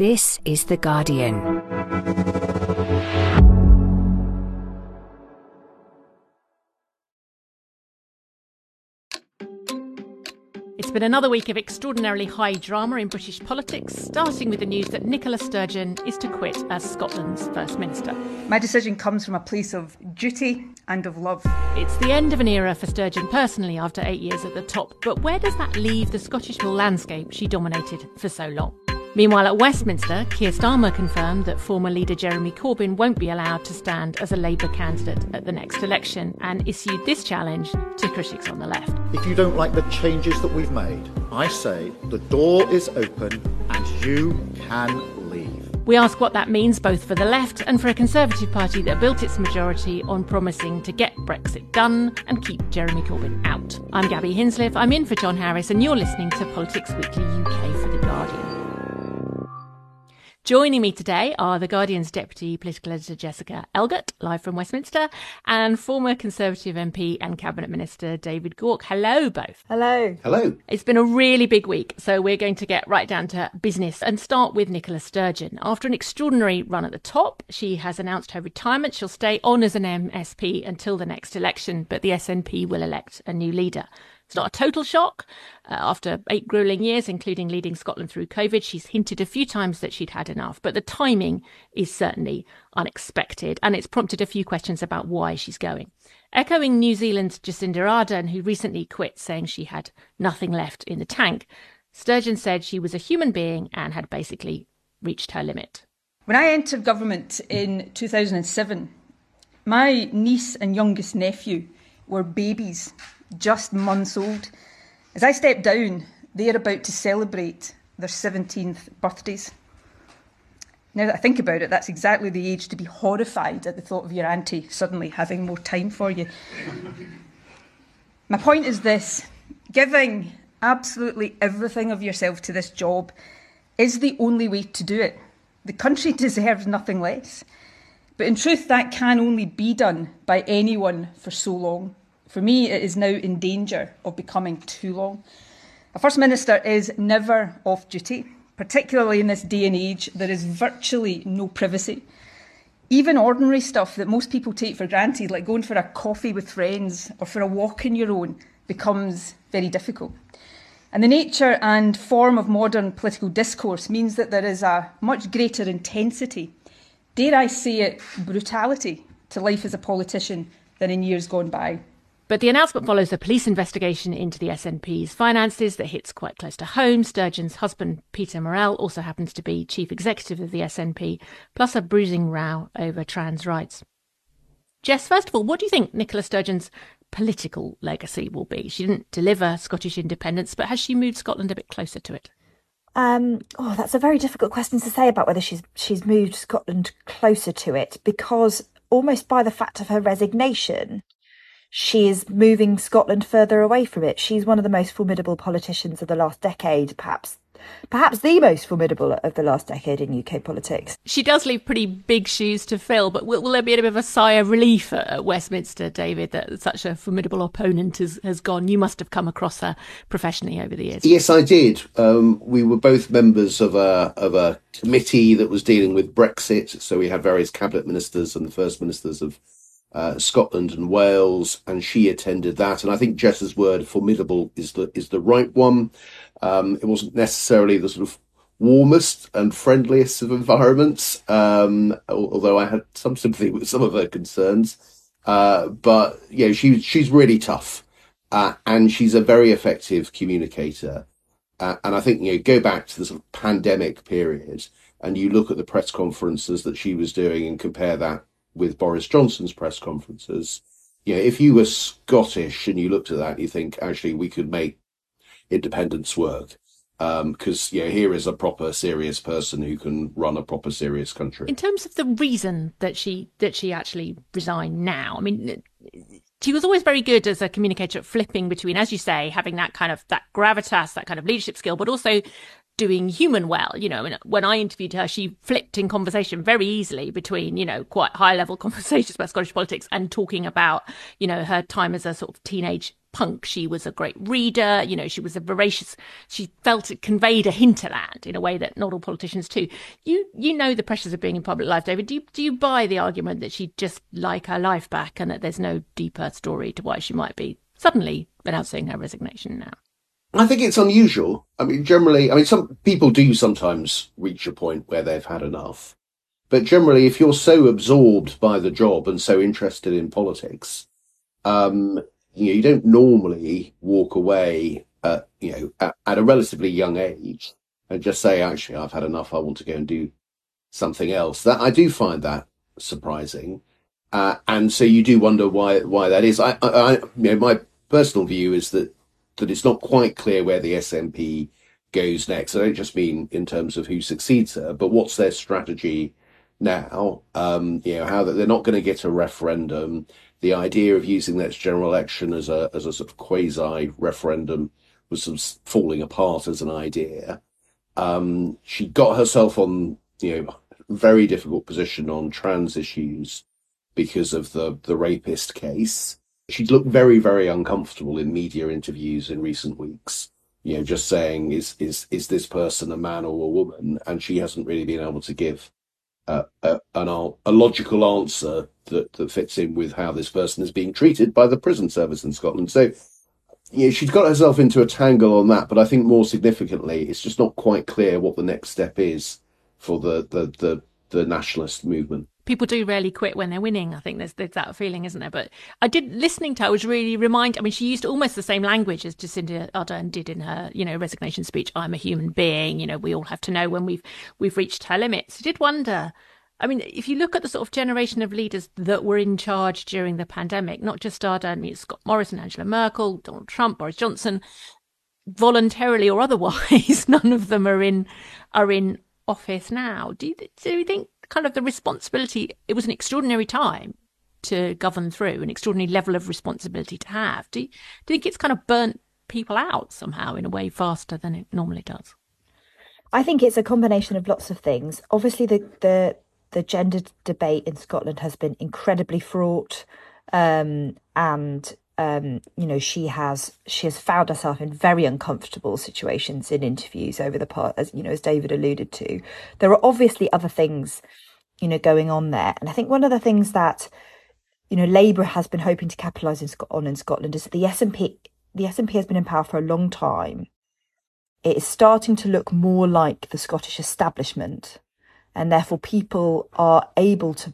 This is The Guardian. It's been another week of extraordinarily high drama in British politics, starting with the news that Nicola Sturgeon is to quit as Scotland's First Minister. My decision comes from a place of duty and of love. It's the end of an era for Sturgeon personally after eight years at the top, but where does that leave the Scottish landscape she dominated for so long? Meanwhile, at Westminster, Keir Starmer confirmed that former leader Jeremy Corbyn won't be allowed to stand as a Labour candidate at the next election and issued this challenge to critics on the left. If you don't like the changes that we've made, I say the door is open and you can leave. We ask what that means both for the left and for a Conservative Party that built its majority on promising to get Brexit done and keep Jeremy Corbyn out. I'm Gaby Hinsliff, I'm in for John Harris, and you're listening to Politics Weekly UK for The Guardian. Joining me today are The Guardian's Deputy Political Editor Jessica Elgot, live from Westminster, and former Conservative MP and Cabinet Minister David Gauke. Hello, both. Hello. Hello. It's been a really big week, so we're going to get right down to business and start with Nicola Sturgeon. After an extraordinary run at the top, she has announced her retirement. She'll stay on as an MSP until the next election, but the SNP will elect a new leader. It's not a total shock. Uh, after eight grueling years, including leading Scotland through COVID, she's hinted a few times that she'd had enough, but the timing is certainly unexpected, and it's prompted a few questions about why she's going. Echoing New Zealand's Jacinda Ardern, who recently quit saying she had nothing left in the tank, Sturgeon said she was a human being and had basically reached her limit. When I entered government in 2007, my niece and youngest nephew were babies just months old. As I step down, they are about to celebrate their 17th birthdays. Now that I think about it, that's exactly the age to be horrified at the thought of your auntie suddenly having more time for you. My point is this giving absolutely everything of yourself to this job is the only way to do it. The country deserves nothing less. But in truth, that can only be done by anyone for so long. For me, it is now in danger of becoming too long. A First Minister is never off duty, particularly in this day and age. There is virtually no privacy. Even ordinary stuff that most people take for granted, like going for a coffee with friends or for a walk on your own, becomes very difficult. And the nature and form of modern political discourse means that there is a much greater intensity, dare I say it, brutality to life as a politician than in years gone by. But the announcement follows a police investigation into the SNP's finances that hits quite close to home. Sturgeon's husband, Peter Murrell, also happens to be chief executive of the SNP, plus a bruising row over trans rights. Jess, first of all, what do you think Nicola Sturgeon's political legacy will be? She didn't deliver Scottish independence, but has she moved Scotland a bit closer to it? Um, oh, that's a very difficult question to say about whether she's she's moved Scotland closer to it because almost by the fact of her resignation, she is moving Scotland further away from it. She's one of the most formidable politicians of the last decade, perhaps perhaps the most formidable of the last decade in UK politics. She does leave pretty big shoes to fill, but will, will there be a bit of a sigh of relief at Westminster, David, that such a formidable opponent has, has gone? You must have come across her professionally over the years. Yes, I did. Um, we were both members of a of a committee that was dealing with Brexit, so we had various cabinet ministers and the first ministers of uh, Scotland and Wales, and she attended that. And I think Jess's word "formidable" is the is the right one. Um, it wasn't necessarily the sort of warmest and friendliest of environments, um, although I had some sympathy with some of her concerns. Uh, but yeah, she she's really tough, uh, and she's a very effective communicator. Uh, and I think you know, go back to the sort of pandemic period, and you look at the press conferences that she was doing, and compare that with Boris Johnson's press conferences. Know, if you were Scottish and you looked at that, you think actually we could make independence work because um, here is a proper serious person who can run a proper serious country. In terms of the reason that she that she actually resigned now, I mean, she was always very good as a communicator at flipping between, as you say, having that kind of that gravitas, that kind of leadership skill, but also doing human well. You know, when I interviewed her, she flipped in conversation very easily between, you know, quite high level conversations about Scottish politics and talking about, you know, her time as a sort of teenage punk. She was a great reader. You know, she was a voracious. She felt it conveyed a hinterland in a way that not all politicians do. You you know the pressures of being in public life, David. Do you, do you buy the argument that she'd just like her life back and that there's no deeper story to why she might be suddenly announcing her resignation now? I think it's unusual. I mean, generally, I mean, some people do sometimes reach a point where they've had enough. But generally, if you're so absorbed by the job and so interested in politics, um, you know, you don't normally walk away you know, at, at, a relatively young age and just say, actually, I've had enough. I want to go and do something else. That I do find that surprising. Uh, and so you do wonder why, why that is. I, I, you know, my personal view is that, that it's not quite clear where the SNP goes next. I don't just mean in terms of who succeeds her, but what's their strategy now? Um, you know, how that they're not going to get a referendum the idea of using that general election as a as a sort of quasi referendum was sort of falling apart as an idea. Um, she got herself on you know very difficult position on trans issues because of the the rapist case. She'd looked very very uncomfortable in media interviews in recent weeks. You know, just saying is is is this person a man or a woman, and she hasn't really been able to give uh, a, an, a logical answer that, that fits in with how this person is being treated by the prison service in Scotland. So, you know, she's got herself into a tangle on that, but I think more significantly, it's just not quite clear what the next step is for the, the, the, the nationalist movement people do rarely quit when they're winning. I think there's, there's that feeling, isn't there? But I did listening to her I was really reminded. I mean, she used almost the same language as Jacinda Ardern did in her, you know, resignation speech. I'm a human being. You know, we all have to know when we've we've reached our limits. I did wonder I mean, if you look at the sort of generation of leaders that were in charge during the pandemic, not just Ardern, I mean, Scott Morrison, Angela Merkel, Donald Trump, Boris Johnson, voluntarily or otherwise, none of them are in are in office now. Do you, do you think kind of the responsibility? It was an extraordinary time to govern through, an extraordinary level of responsibility to have. Do you, do you think it's kind of burnt people out somehow in a way faster than it normally does? I think it's a combination of lots of things. Obviously, the the the gender debate in Scotland has been incredibly fraught, um, and um, you know she has she has found herself in very uncomfortable situations in interviews over the part, as you know, as David alluded to. There are obviously other things, you know, going on there, and I think one of the things that you know Labour has been hoping to capitalise on in Scotland is that the SNP the SNP has been in power for a long time. It is starting to look more like the Scottish establishment and therefore people are able to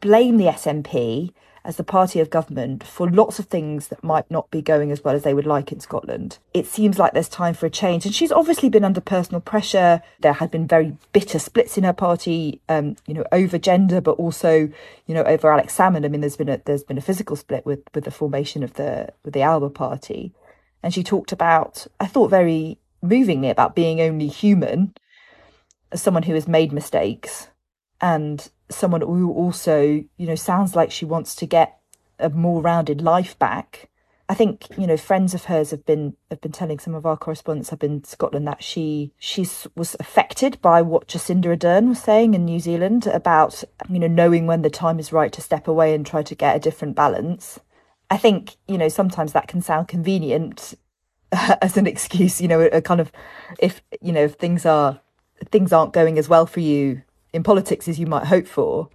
blame the SNP as the party of government for lots of things that might not be going as well as they would like in Scotland. It seems like there's time for a change. And she's obviously been under personal pressure. There had been very bitter splits in her party, um, you know, over gender, but also, you know, over Alex Salmond. I mean, there's been a there's been a physical split with with the formation of the with the Alba party. And she talked about, I thought very movingly about being only human as someone who has made mistakes and someone who also, you know, sounds like she wants to get a more rounded life back. I think you know friends of hers have been have been telling some of our correspondents up in Scotland that she she was affected by what Jacinda Ardern was saying in New Zealand about you know knowing when the time is right to step away and try to get a different balance. I think you know sometimes that can sound convenient as an excuse. You know, a, a kind of if you know if things are things aren't going as well for you in politics as you might hope for.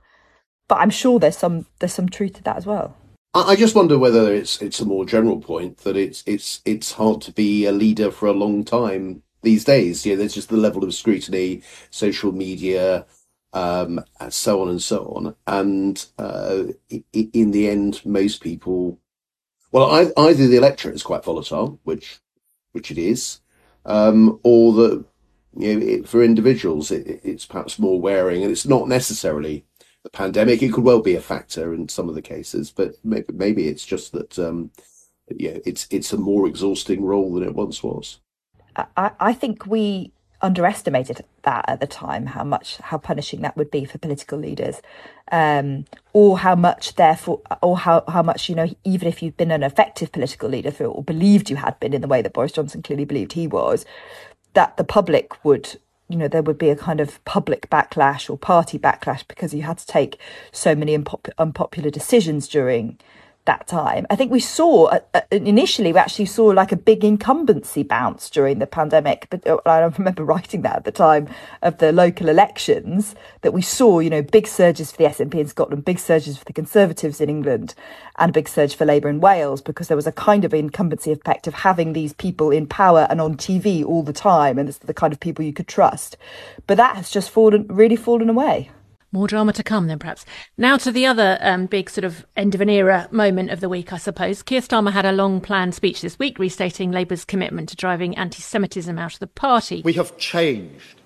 But I'm sure there's some there's some truth to that as well. I just wonder whether it's it's a more general point that it's it's it's hard to be a leader for a long time these days. You know, there's just the level of scrutiny, social media, um, and so on and so on. And uh, in the end, most people, well, either the electorate is quite volatile, which which it is, um, or the you know, it, for individuals, it, it's perhaps more wearing, and it's not necessarily the pandemic. It could well be a factor in some of the cases, but maybe maybe it's just that um, yeah, it's it's a more exhausting role than it once was. I, I think we underestimated that at the time how much how punishing that would be for political leaders um, or how much therefore or how how much you know even if you've been an effective political leader for, or believed you had been in the way that Boris Johnson clearly believed he was that the public would you know there would be a kind of public backlash or party backlash because you had to take so many unpop- unpopular decisions during that time. I think we saw uh, uh, initially we actually saw like a big incumbency bounce during the pandemic. But uh, I remember writing that at the time of the local elections that we saw, you know, big surges for the SNP in Scotland, big surges for the Conservatives in England, and a big surge for Labour in Wales because there was a kind of incumbency effect of having these people in power and on TV all the time, and it's the kind of people you could trust. But that has just fallen, really fallen away. More drama to come, then, perhaps. Now to the other um, big sort of end of an era moment of the week, I suppose. Keir Starmer had a long planned speech this week restating Labour's commitment to driving anti Semitism out of the party. We have changed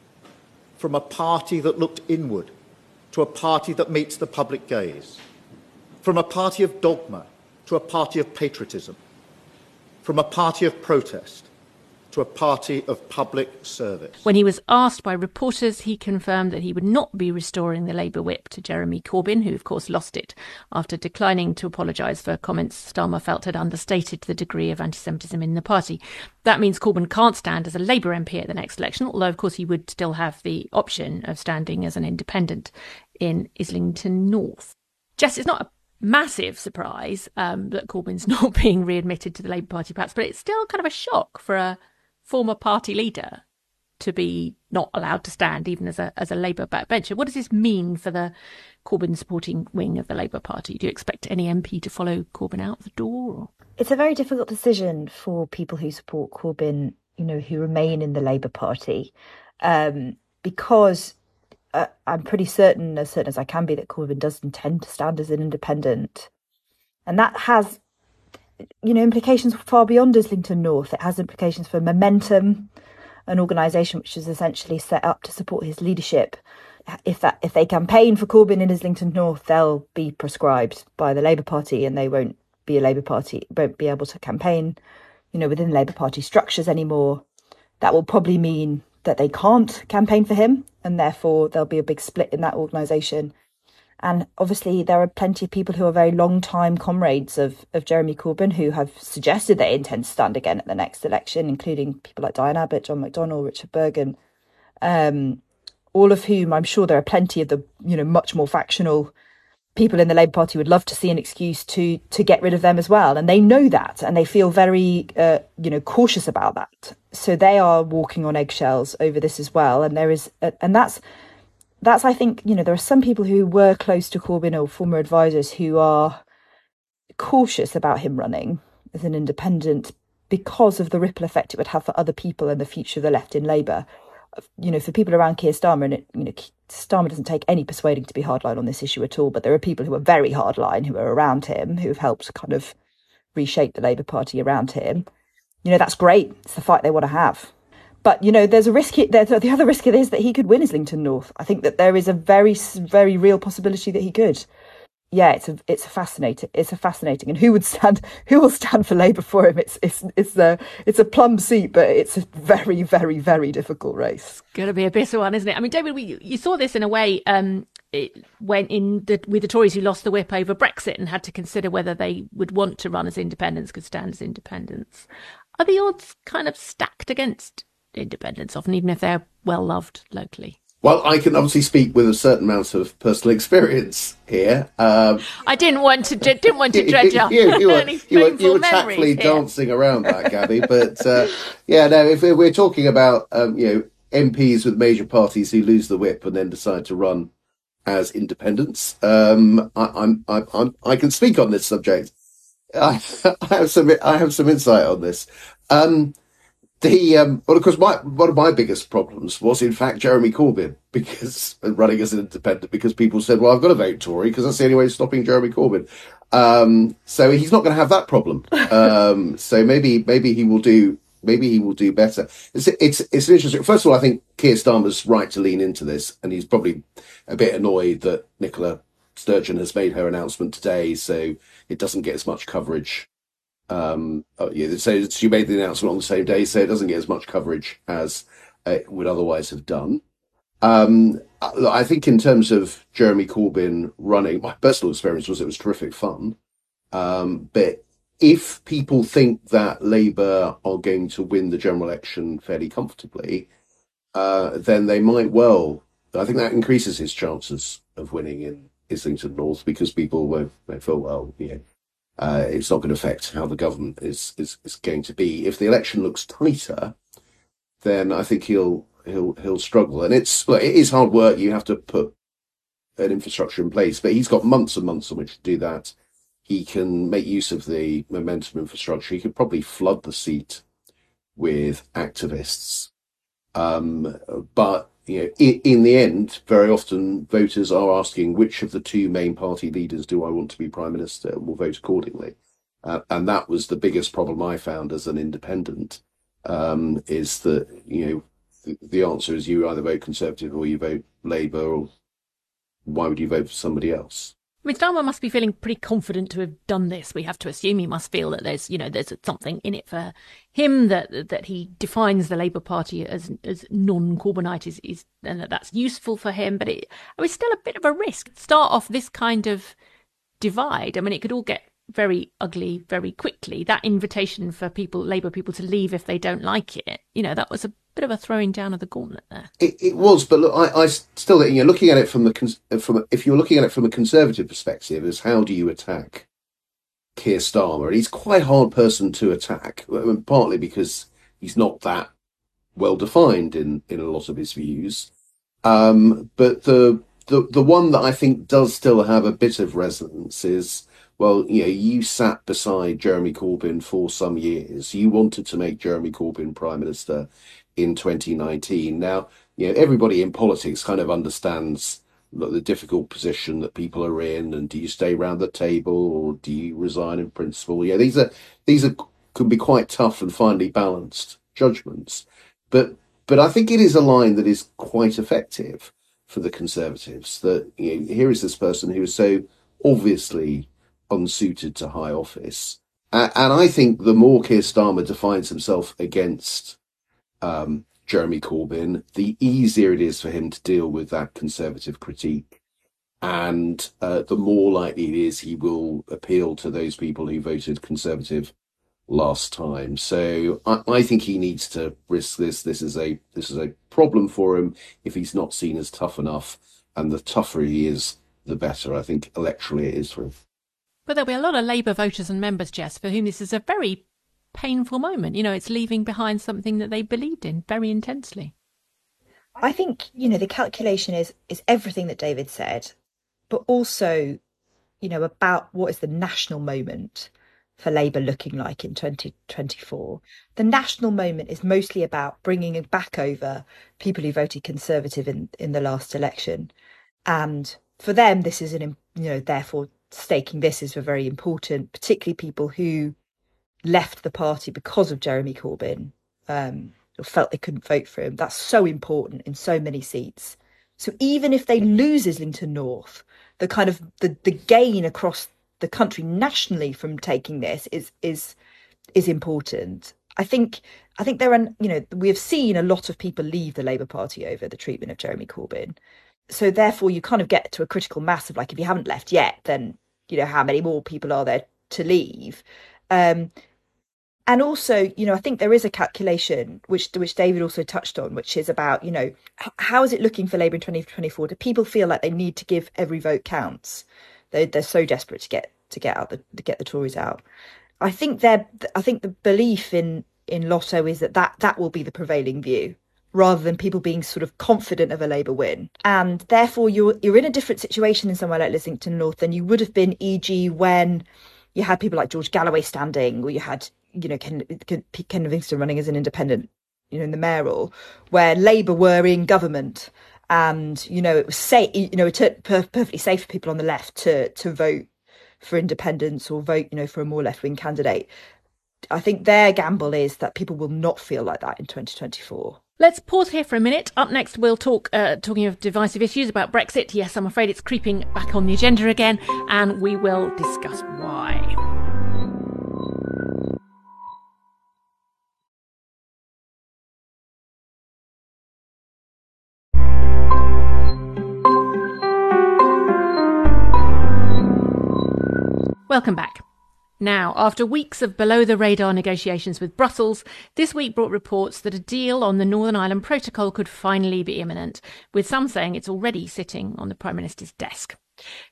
from a party that looked inward to a party that meets the public gaze, from a party of dogma to a party of patriotism, from a party of protest to a party of public service. When he was asked by reporters, he confirmed that he would not be restoring the Labour whip to Jeremy Corbyn, who of course lost it after declining to apologise for comments Starmer felt had understated the degree of anti Semitism in the party. That means Corbyn can't stand as a Labour MP at the next election, although of course he would still have the option of standing as an independent in Islington North. Jess, it's not a massive surprise um, that Corbyn's not being readmitted to the Labour Party, perhaps, but it's still kind of a shock for a former party leader to be not allowed to stand even as a as a Labour backbencher. What does this mean for the Corbyn supporting wing of the Labour Party? Do you expect any MP to follow Corbyn out the door? Or? It's a very difficult decision for people who support Corbyn, you know, who remain in the Labour Party, um, because uh, I'm pretty certain, as certain as I can be, that Corbyn does intend to stand as an independent, and that has you know, implications far beyond Islington North. It has implications for Momentum, an organisation which is essentially set up to support his leadership. If that if they campaign for Corbyn in Islington North, they'll be proscribed by the Labour Party, and they won't be a Labour Party, won't be able to campaign, you know, within Labour Party structures anymore. That will probably mean that they can't campaign for him, and therefore there'll be a big split in that organisation. And obviously, there are plenty of people who are very long time comrades of, of Jeremy Corbyn who have suggested they intend to stand again at the next election, including people like Diane Abbott, John McDonnell, Richard Burgon, um, all of whom I'm sure there are plenty of the you know much more factional people in the Labour Party would love to see an excuse to to get rid of them as well, and they know that, and they feel very uh, you know cautious about that. So they are walking on eggshells over this as well, and there is, and that's that's I think you know there are some people who were close to Corbyn or former advisors who are cautious about him running as an independent because of the ripple effect it would have for other people and the future of the left in Labour. You know, for people around Keir Starmer, and it, you know, Starmer doesn't take any persuading to be hardline on this issue at all. But there are people who are very hardline who are around him who have helped kind of reshape the Labour Party around him. You know, that's great. It's the fight they want to have. But you know, there's a risk. There's the other risk is that he could win Islington North. I think that there is a very, very real possibility that he could. Yeah, it's a it's a fascinating. It's a fascinating. And who would stand? Who will stand for Labour for him? It's it's it's a it's a plum seat, but it's a very, very, very difficult race. Going to be a bitter one, isn't it? I mean, David, we, you saw this in a way. Um, it went in the, with the Tories who lost the whip over Brexit and had to consider whether they would want to run as independents, could stand as independents. Are the odds kind of stacked against independents often, even if they're well loved locally. Well, I can obviously speak with a certain amount of personal experience here. Um, I didn't want to didn't want to dredge up you, you, were, any you were, you were tactfully dancing around that, Gaby. but uh, yeah, no, if we're talking about um, you know MPs with major parties who lose the whip and then decide to run as independents, um, I, I'm, I'm, I'm, i can speak on this subject. I, I, have some I have some insight on this. Um, the um, well, of course, my one of my biggest problems was in fact Jeremy Corbyn because running as an independent because people said, "Well, I've got to vote Tory because that's the only way of stopping Jeremy Corbyn." Um, so he's not going to have that problem. Um, so maybe maybe he will do maybe he will do better. It's it's it's interesting. First of all, I think Keir Starmer's right to lean into this, and he's probably a bit annoyed that Nicola Sturgeon has made her announcement today, so it doesn't get as much coverage um, oh, yeah, so she made the announcement on the same day, so it doesn't get as much coverage as it would otherwise have done. Um, I think in terms of Jeremy Corbyn running, my personal experience was it was terrific fun. Um, but if people think that Labour are going to win the general election fairly comfortably, uh, then they might well. I think that increases his chances of winning in Islington North because people won't feel well. Yeah, uh, it's not going to affect how the government is, is is going to be. If the election looks tighter, then I think he'll he'll he'll struggle. And it's well, it is hard work. You have to put an infrastructure in place, but he's got months and months on which to do that. He can make use of the momentum infrastructure. He could probably flood the seat with activists. Um, but you know, in, in, the end, very often voters are asking which of the two main party leaders do I want to be prime minister, and will vote accordingly. Uh, and that was the biggest problem I found as an independent, um, is that you know the, the answer is you either vote Conservative or you vote Labour, or why would you vote for somebody else? Starmer must be feeling pretty confident to have done this. We have to assume he must feel that there's, you know, there's something in it for him that that he defines the Labour Party as as non-Corbynite is, is and that that's useful for him. But it, it was still a bit of a risk. Start off this kind of divide. I mean, it could all get very ugly very quickly. That invitation for people, Labour people, to leave if they don't like it, you know, that was a bit of a throwing down of the gauntlet there. It, it was, but look, I, I still, you know, looking at it from the from if you're looking at it from a conservative perspective, is how do you attack Keir Starmer? He's quite a hard person to attack, partly because he's not that well defined in in a lot of his views. Um, but the the the one that I think does still have a bit of resonance is well, you know, you sat beside Jeremy Corbyn for some years. You wanted to make Jeremy Corbyn prime minister in 2019. Now, you know, everybody in politics kind of understands the difficult position that people are in, and do you stay around the table or do you resign in principle? Yeah, these are these are can be quite tough and finely balanced judgments, but but I think it is a line that is quite effective for the Conservatives. That you know, here is this person who is so obviously unsuited to high office. And I think the more Keir Starmer defines himself against um, Jeremy Corbyn, the easier it is for him to deal with that conservative critique. And uh, the more likely it is he will appeal to those people who voted conservative last time. So I, I, think he needs to risk this. This is a this is a problem for him if he's not seen as tough enough. And the tougher he is, the better. I think electorally it is for him. But there'll be a lot of Labour voters and members, Jess, for whom this is a very painful moment. You know, it's leaving behind something that they believed in very intensely. I think, you know, the calculation is is everything that David said, but also, you know, about what is the national moment for Labour looking like in 2024. The national moment is mostly about bringing back over people who voted Conservative in, in the last election. And for them, this is an, you know, therefore staking this is very important, particularly people who left the party because of Jeremy Corbyn um, or felt they couldn't vote for him. That's so important in so many seats. So even if they lose Islington North, the kind of the, the gain across the country nationally from taking this is is is important. I think I think there are you know we have seen a lot of people leave the Labour Party over the treatment of Jeremy Corbyn. So therefore you kind of get to a critical mass of like if you haven't left yet, then you know how many more people are there to leave um, and also you know i think there is a calculation which which david also touched on which is about you know how is it looking for labour in 2024 do people feel like they need to give every vote counts they they're so desperate to get to get out the to get the tories out i think they're i think the belief in in LOTO is that that that will be the prevailing view rather than people being sort of confident of a Labour win. And therefore, you're you're in a different situation in somewhere like Islington North than you would have been, e.g., when you had people like George Galloway standing, or you had you know Ken, Ken, Livingstone running as an independent, you know, in the mayoral, where Labour were in government. And you know it was safe. You know it took perfectly safe for people on the left to to vote for independence or vote, you know, for a more left wing candidate. I think their gamble is that people will not feel like that in 2024. Let's pause here for a minute. Up next, we'll talk, uh, talking of divisive issues about Brexit. Yes, I'm afraid it's creeping back on the agenda again, and we will discuss why. Welcome back. Now, after weeks of below the radar negotiations with Brussels, this week brought reports that a deal on the Northern Ireland Protocol could finally be imminent, with some saying it's already sitting on the Prime Minister's desk.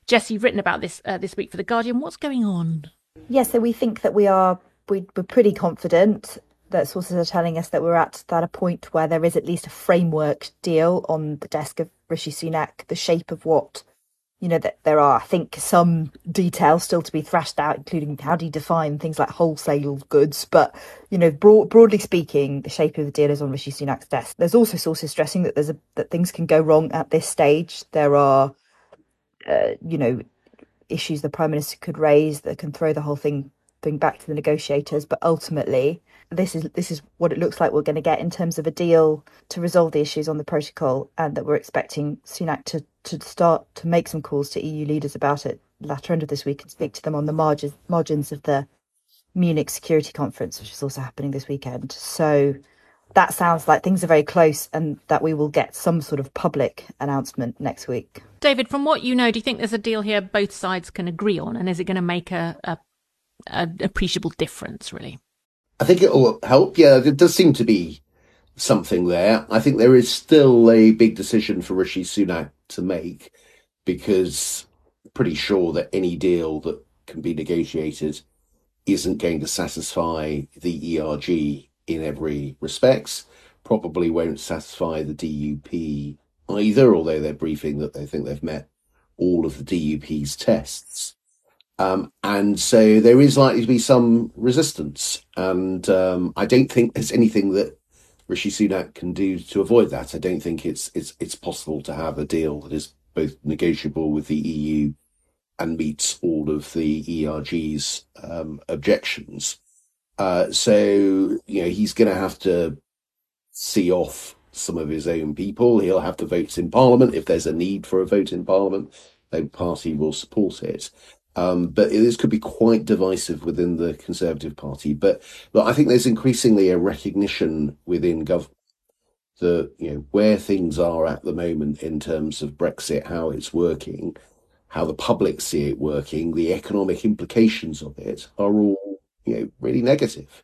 Jess, you've written about this uh, this week for The Guardian. What's going on? Yes, yeah, so we think that we are we, we're pretty confident that sources are telling us that we're at that a point where there is at least a framework deal on the desk of Rishi Sunak, the shape of what you know that there are, I think, some details still to be thrashed out, including how do you define things like wholesale goods. But you know, broad, broadly speaking, the shape of the deal is on Rishi Sunak's desk. There's also sources stressing that there's a, that things can go wrong at this stage. There are, uh, you know, issues the prime minister could raise that can throw the whole thing thing back to the negotiators. But ultimately, this is this is what it looks like we're going to get in terms of a deal to resolve the issues on the protocol, and that we're expecting Sunak to to start to make some calls to EU leaders about it latter end of this week and speak to them on the margins margins of the Munich Security Conference, which is also happening this weekend. So that sounds like things are very close and that we will get some sort of public announcement next week. David, from what you know, do you think there's a deal here both sides can agree on? And is it going to make a, a, a appreciable difference, really? I think it will help. Yeah, it does seem to be something there. I think there is still a big decision for Rishi Sunak to make because I'm pretty sure that any deal that can be negotiated isn't going to satisfy the ERG in every respects. Probably won't satisfy the DUP either, although they're briefing that they think they've met all of the DUP's tests. Um, and so there is likely to be some resistance. And um, I don't think there's anything that Rishi Sunak can do to avoid that. I don't think it's it's it's possible to have a deal that is both negotiable with the EU and meets all of the ERG's um, objections. Uh, so you know he's going to have to see off some of his own people. He'll have to vote in Parliament if there's a need for a vote in Parliament. The party will support it. Um, but this could be quite divisive within the Conservative Party. But look, I think there's increasingly a recognition within government that you know where things are at the moment in terms of Brexit, how it's working, how the public see it working, the economic implications of it are all you know really negative.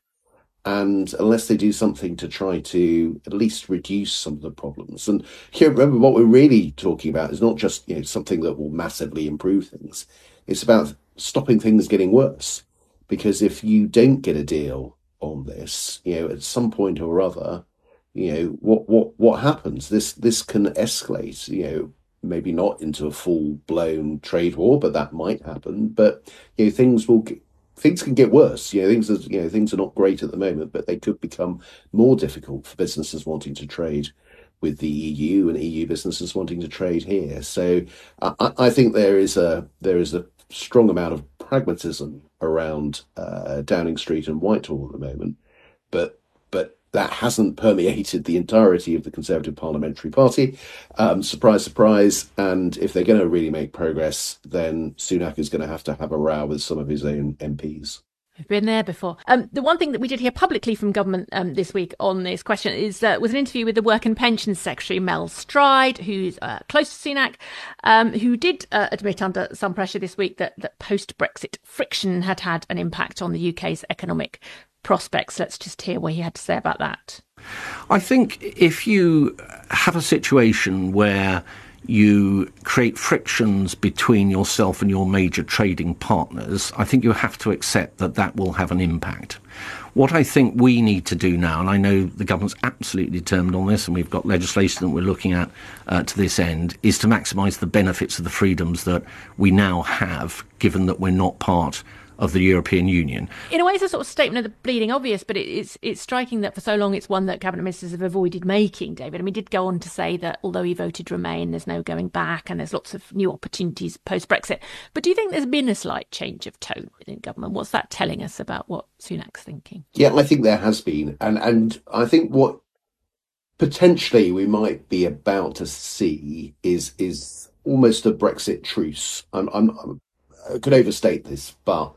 And unless they do something to try to at least reduce some of the problems, and here remember what we're really talking about is not just you know something that will massively improve things it's about stopping things getting worse. Because if you don't get a deal on this, you know, at some point or other, you know, what what what happens? This this can escalate, you know, maybe not into a full blown trade war, but that might happen. But you know, things will things can get worse. You know, things are you know things are not great at the moment, but they could become more difficult for businesses wanting to trade with the EU and EU businesses wanting to trade here. So I, I think there is a there is a strong amount of pragmatism around uh, Downing Street and Whitehall at the moment, but but that hasn't permeated the entirety of the Conservative Parliamentary Party. Um, surprise, surprise! And if they're going to really make progress, then Sunak is going to have to have a row with some of his own MPs. We've been there before. Um, the one thing that we did hear publicly from government um, this week on this question is uh, was an interview with the Work and Pensions Secretary Mel Stride, who's uh, close to Sunak, um, who did uh, admit under some pressure this week that, that post Brexit friction had had an impact on the UK's economic prospects. Let's just hear what he had to say about that. I think if you have a situation where you create frictions between yourself and your major trading partners, I think you have to accept that that will have an impact. What I think we need to do now, and I know the government's absolutely determined on this, and we've got legislation that we're looking at uh, to this end, is to maximise the benefits of the freedoms that we now have, given that we're not part of the European Union. In a way, it's a sort of statement of the bleeding obvious, but it's it's striking that for so long it's one that cabinet ministers have avoided making. David, I mean, he did go on to say that although he voted Remain, there's no going back, and there's lots of new opportunities post Brexit. But do you think there's been a slight change of tone within government? What's that telling us about what Sunak's thinking? Yeah, I think there has been, and and I think what potentially we might be about to see is is almost a Brexit truce. I'm, I'm, I'm I could overstate this, but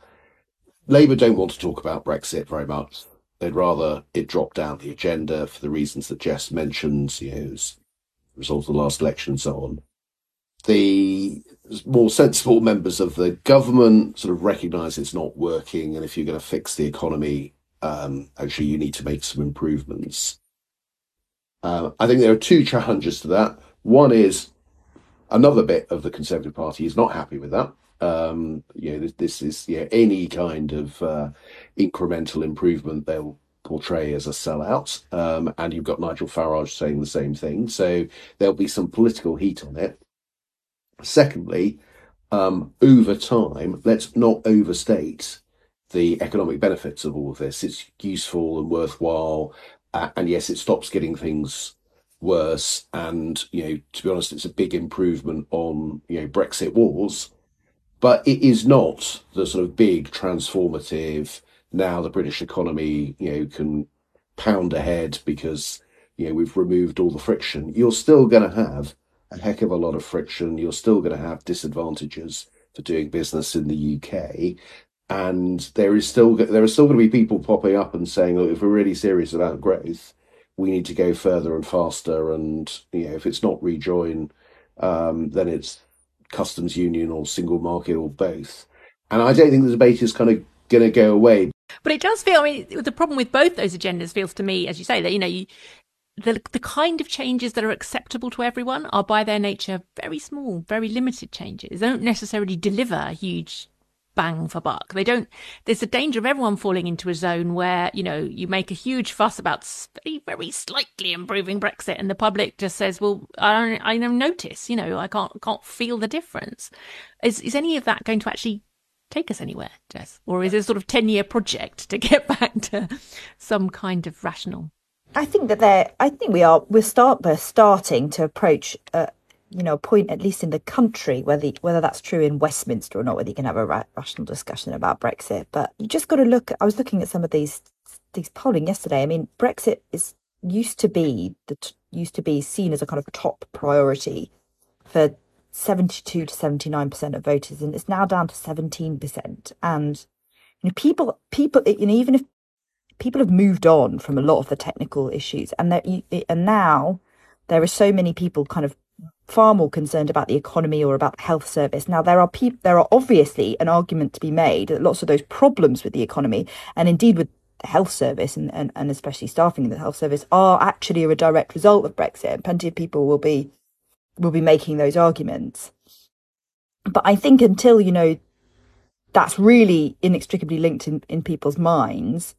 Labour don't want to talk about Brexit very much. They'd rather it drop down the agenda for the reasons that Jess mentioned, you know, as a result of the last election and so on. The more sensible members of the government sort of recognise it's not working, and if you're going to fix the economy, um, actually you need to make some improvements. Uh, I think there are two challenges to that. One is another bit of the Conservative Party is not happy with that Um, you know, this, this is any kind of uh, incremental improvement they'll portray as a sellout. Um, and you've got Nigel Farage saying the same thing. So there'll be some political heat on it. Secondly, um, over time, let's not overstate the economic benefits of all of this. It's useful and worthwhile. Uh, and yes, it stops getting things worse. And, you know, to be honest, it's a big improvement on, you know, Brexit wars. But it is not the sort of big transformative, now the British economy, you know, can pound ahead because, you know, we've removed all the friction. You're still going to have a heck of a lot of friction. You're still going to have disadvantages for doing business in the UK. And there is still there are still going to be people popping up and saying, look, if we're really serious about growth, we need to go further and faster. And you know, if it's not rejoin, um, then it's customs union or single market or both. And I don't think the debate is kind of going to go away. But it does feel. I mean, the problem with both those agendas feels to me, as you say, that you know, you, the the kind of changes that are acceptable to everyone are by their nature very small, very limited changes. They don't necessarily deliver huge bang for buck. They don't. There's a danger of everyone falling into a zone where you know you make a huge fuss about very very slightly improving Brexit, and the public just says, "Well, I don't, I don't notice. You know, I can't can't feel the difference." Is is any of that going to actually take us anywhere, Jess? Or is it a sort of 10 year project to get back to some kind of rational? I think that there, I think we are, we're start, we're starting to approach, uh, you know, point, at least in the country, whether, whether that's true in Westminster or not, whether you can have a ra- rational discussion about Brexit. But you just got to look, I was looking at some of these, these polling yesterday. I mean, Brexit is used to be the, used to be seen as a kind of top priority for 72 to 79% of voters and it's now down to 17% and you know people people you know even if people have moved on from a lot of the technical issues and that and now there are so many people kind of far more concerned about the economy or about the health service now there are people there are obviously an argument to be made that lots of those problems with the economy and indeed with the health service and, and, and especially staffing in the health service are actually a direct result of brexit and plenty of people will be will be making those arguments. But I think until, you know, that's really inextricably linked in, in people's minds,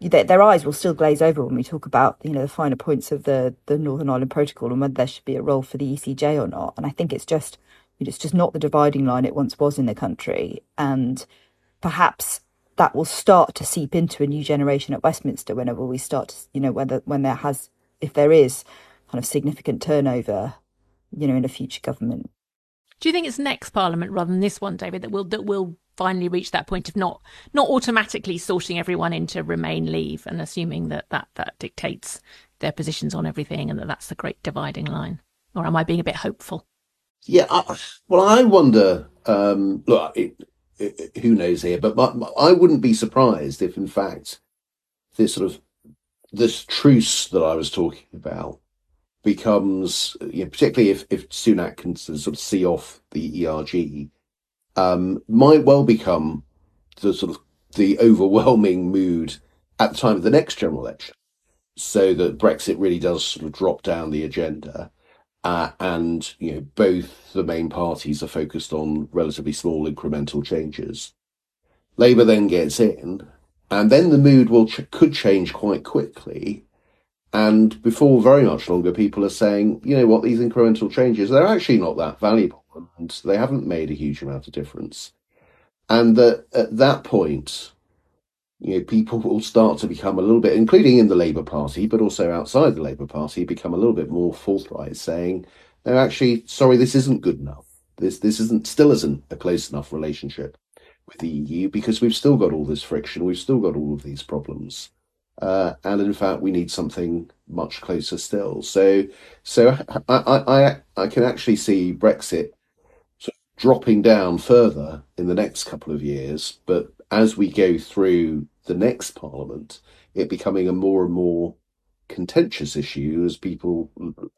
their, their eyes will still glaze over when we talk about, you know, the finer points of the, the Northern Ireland Protocol and whether there should be a role for the ECJ or not. And I think it's just, it's just not the dividing line it once was in the country. And perhaps that will start to seep into a new generation at Westminster whenever we start, to, you know, whether when there has, if there is kind of significant turnover you know, in a future government. Do you think it's next Parliament rather than this one, David, that will that will finally reach that point of not not automatically sorting everyone into Remain leave and assuming that that that dictates their positions on everything and that that's the great dividing line? Or am I being a bit hopeful? Yeah, I, well, I wonder. Um, look, it, it, who knows here, but my, my, I wouldn't be surprised if, in fact, this sort of this truce that I was talking about becomes, you know, particularly if, if Sunak can sort of see off the ERG, um, might well become the sort of the overwhelming mood at the time of the next general election, so that Brexit really does sort of drop down the agenda. Uh, and you know both the main parties are focused on relatively small incremental changes. Labour then gets in, and then the mood will ch- could change quite quickly and before very much longer, people are saying, you know what, these incremental changes, they're actually not that valuable and they haven't made a huge amount of difference. And that at that point, you know, people will start to become a little bit, including in the Labour Party, but also outside the Labour Party, become a little bit more forthright, saying, no, actually, sorry, this isn't good enough. This this isn't still isn't a close enough relationship with the EU because we've still got all this friction, we've still got all of these problems. Uh, and in fact, we need something much closer still. So, so I, I, I can actually see Brexit sort of dropping down further in the next couple of years. But as we go through the next Parliament, it becoming a more and more contentious issue as people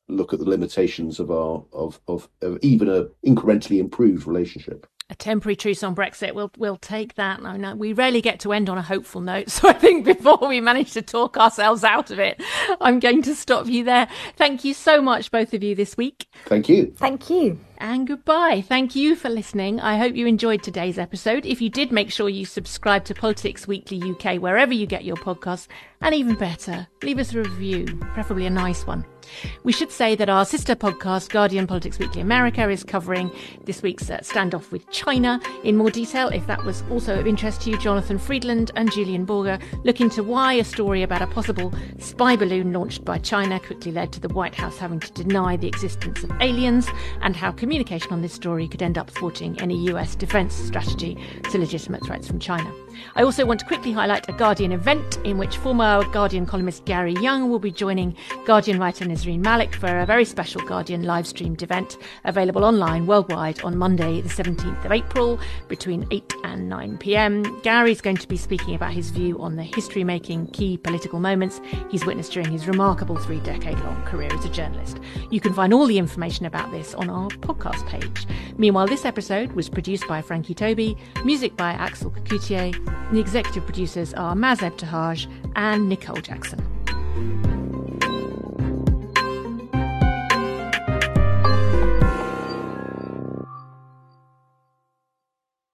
look at the limitations of our of of, of even a incrementally improved relationship. A temporary truce on Brexit. We'll we'll take that. No, no, we rarely get to end on a hopeful note. So I think before we manage to talk ourselves out of it, I'm going to stop you there. Thank you so much, both of you, this week. Thank you. Thank you and goodbye. Thank you for listening. I hope you enjoyed today's episode. If you did, make sure you subscribe to Politics Weekly UK wherever you get your podcasts. And even better, leave us a review, preferably a nice one. We should say that our sister podcast, Guardian Politics Weekly America, is covering this week's uh, standoff with China in more detail. If that was also of interest to you, Jonathan Freedland and Julian Borger look into why a story about a possible spy balloon launched by China quickly led to the White House having to deny the existence of aliens and how communication on this story could end up thwarting any US defence strategy to legitimate threats from China. I also want to quickly highlight a Guardian event in which former Guardian columnist Gary Younge will be joining Guardian writer Nesrine Malik for a very special Guardian live streamed event available online worldwide on Monday, the 17th of April between 8 and 9 pm. Gary's going to be speaking about his view on the history making key political moments he's witnessed during his remarkable three decade long career as a journalist. You can find all the information about this on our podcast page. Meanwhile, this episode was produced by Frankie Tobi, music by Axel Kacoutié, the executive producers are Maz Ebtehaj and Nicole Jackson.